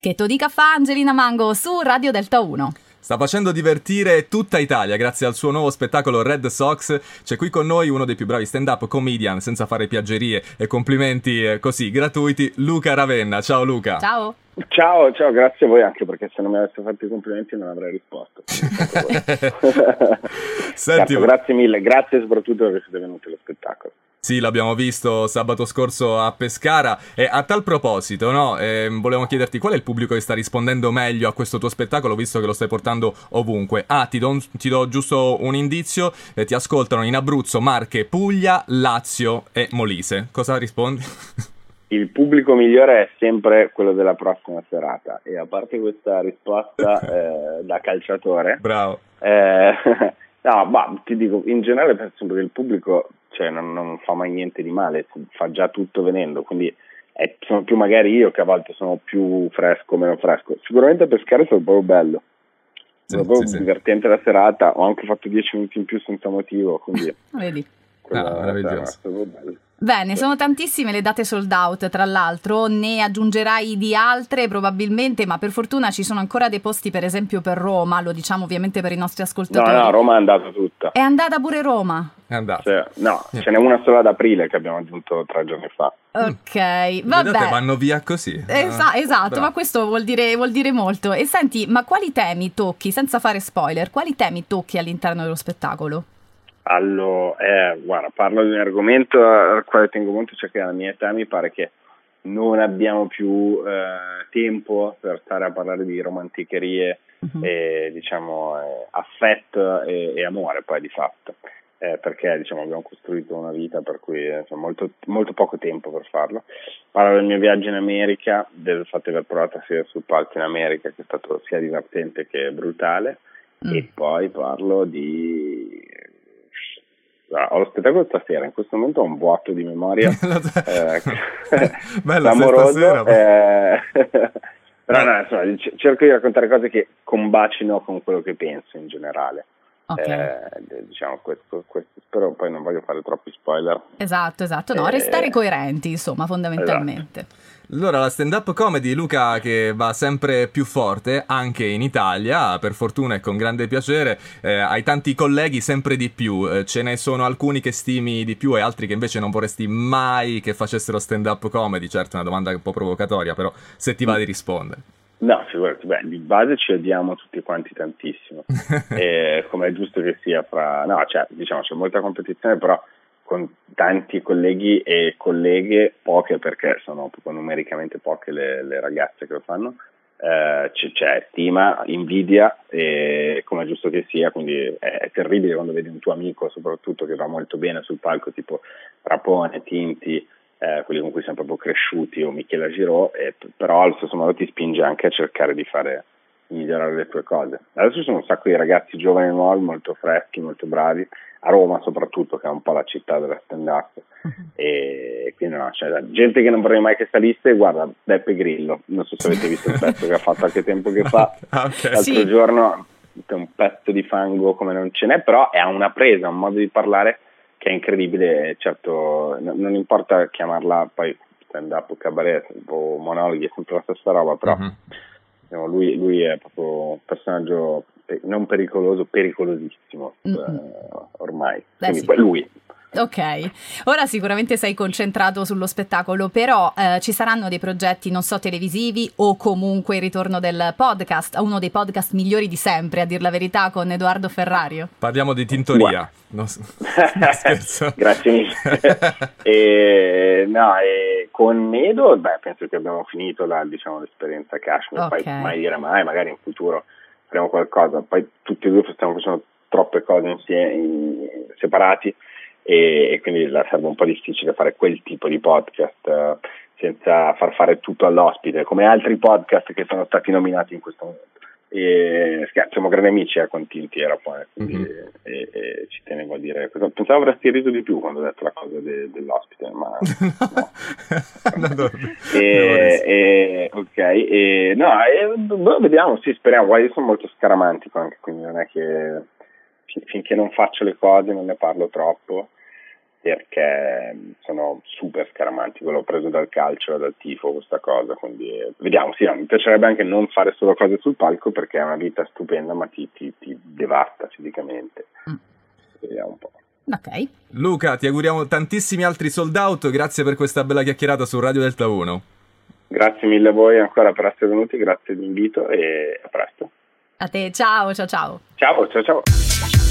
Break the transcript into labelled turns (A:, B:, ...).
A: Che to dica fa Angelina Mango su Radio Delta 1.
B: Sta facendo divertire tutta Italia grazie al suo nuovo spettacolo Red Sox. C'è qui con noi uno dei più bravi stand-up comedian, senza fare piaggerie e complimenti eh, così gratuiti, Luca Ravenna. Ciao Luca.
A: Ciao.
C: Ciao, ciao, grazie a voi anche perché se non mi avesse fatto i complimenti non avrei risposto.
B: Senti,
C: certo, grazie mille, grazie soprattutto perché siete venuti allo spettacolo.
B: Sì, l'abbiamo visto sabato scorso a Pescara e a tal proposito, no, eh, volevamo chiederti qual è il pubblico che sta rispondendo meglio a questo tuo spettacolo visto che lo stai portando ovunque. Ah, ti do, un, ti do giusto un indizio, eh, ti ascoltano in Abruzzo, Marche, Puglia, Lazio e Molise. Cosa rispondi?
C: il pubblico migliore è sempre quello della prossima serata. E a parte questa risposta eh, da calciatore
B: bravo.
C: eh, no ma ti dico in generale penso che il pubblico cioè, non, non, fa mai niente di male fa già tutto venendo quindi è, sono più magari io che a volte sono più fresco o meno fresco. Sicuramente pescare è stato proprio bello. Stato proprio sì, divertente sì. la serata ho anche fatto 10 minuti in più senza motivo quindi
A: vedi
B: no, meraviglioso
C: bello
A: Bene, sono tantissime le date sold out, tra l'altro, ne aggiungerai di altre probabilmente, ma per fortuna ci sono ancora dei posti, per esempio per Roma, lo diciamo ovviamente per i nostri ascoltatori.
C: No, no, Roma è andata tutta.
A: È andata pure Roma?
B: È andata.
C: Cioè, no, ce n'è una sola ad aprile che abbiamo aggiunto tre giorni fa.
A: Ok, vabbè.
B: Vedete, vanno via così.
A: Esa- esatto, Bravo. ma questo vuol dire, vuol dire molto. E senti, ma quali temi tocchi, senza fare spoiler, quali temi tocchi all'interno dello spettacolo?
C: Allora, eh, guarda, parlo di un argomento al quale tengo molto, cioè che alla mia età mi pare che non abbiamo più eh, tempo per stare a parlare di romanticherie uh-huh. e diciamo eh, affetto e, e, amore poi di fatto, eh, perché diciamo abbiamo costruito una vita per cui eh, insomma, molto, molto, poco tempo per farlo. Parlo del mio viaggio in America, del fatto di aver provato a sedere sul palco in America che è stato sia divertente che brutale mm. e poi parlo di ho lo spettacolo stasera, in questo momento ho un vuoto di memoria
B: eh, Bella amoroso,
C: eh, però no, insomma, cerco di raccontare cose che combacino con quello che penso in generale.
A: Okay.
C: Eh, diciamo questo, questo, però poi non voglio fare troppi spoiler.
A: Esatto, esatto, no, restare eh, coerenti, insomma, fondamentalmente.
B: Esatto. Allora, la stand-up comedy, Luca, che va sempre più forte anche in Italia, per fortuna e con grande piacere, eh, hai tanti colleghi sempre di più, eh, ce ne sono alcuni che stimi di più e altri che invece non vorresti mai che facessero stand-up comedy, certo è una domanda un po' provocatoria, però se ti va di rispondere.
C: No, figurati, beh, di base ci odiamo tutti quanti tantissimo, come è giusto che sia fra... No, cioè, diciamo, c'è molta competizione, però con tanti colleghi e colleghe, poche perché sono proprio numericamente poche le, le ragazze che lo fanno, eh, c'è, c'è, stima, invidia, e, come è giusto che sia, quindi è, è, terribile quando vedi un tuo amico soprattutto che va molto bene sul palco, tipo Rapone, Tinti, eh, quelli con cui siamo proprio cresciuti, o Michela Giraud, e, però allo stesso modo ti spinge anche a cercare di fare migliorare le tue cose. Adesso ci sono un sacco di ragazzi giovani nuovi, molto freschi, molto bravi, a Roma soprattutto, che è un po' la città della stand-up. Uh-huh. E quindi no, c'è gente che non vorrei mai che salisse, guarda, Beppe Grillo, non so se avete visto il pezzo che ha fatto qualche tempo che fa,
B: ah, okay.
C: l'altro
A: sì.
C: giorno un pezzo di fango come non ce n'è, però è una presa, un modo di parlare che è incredibile, certo non, importa chiamarla poi stand-up o cabaret o monologhi, è sempre la stessa roba, però uh-huh. lui, lui è proprio un personaggio non pericoloso, pericolosissimo eh, ormai.
A: Beh,
C: Quindi sì. lui.
A: Ok, ora sicuramente sei concentrato sullo spettacolo, però eh, ci saranno dei progetti, non so, televisivi o comunque il ritorno del podcast, uno dei podcast migliori di sempre, a dir la verità, con Edoardo Ferrario.
B: Parliamo di tintoria. No,
C: scherzo. Grazie mille. e, no, e con Edo, beh, penso che abbiamo finito la, diciamo, l'esperienza Kashmir,
A: okay.
C: poi mai dire mai, magari in futuro faremo qualcosa. Poi tutti e due stiamo facendo troppe cose insieme, separati e, e quindi sarebbe un po' difficile fare quel tipo di podcast uh, senza far fare tutto all'ospite, come altri podcast che sono stati nominati in questo momento. E, siamo grandi amici eh, con Tinti era poi, quindi mm-hmm. e, e ci tenevo a dire questo. Pensavo avresti riso di più quando ho detto la cosa de, dell'ospite, ma no. no, e, e, ok, e, no, e, boh, vediamo, sì, speriamo. Guarda, io sono molto scaramantico anche, quindi non è che finché non faccio le cose non ne parlo troppo. Perché sono super scaramanti, l'ho preso dal calcio dal tifo questa cosa, quindi vediamo, sì, no, mi piacerebbe anche non fare solo cose sul palco perché è una vita stupenda ma ti, ti, ti devasta fisicamente. Mm. Vediamo un po'.
A: Ok.
B: Luca, ti auguriamo tantissimi altri sold out, grazie per questa bella chiacchierata su Radio Delta 1.
C: Grazie mille a voi ancora per essere venuti, grazie dell'invito e a presto.
A: A te, ciao, ciao, ciao.
C: Ciao, ciao, ciao.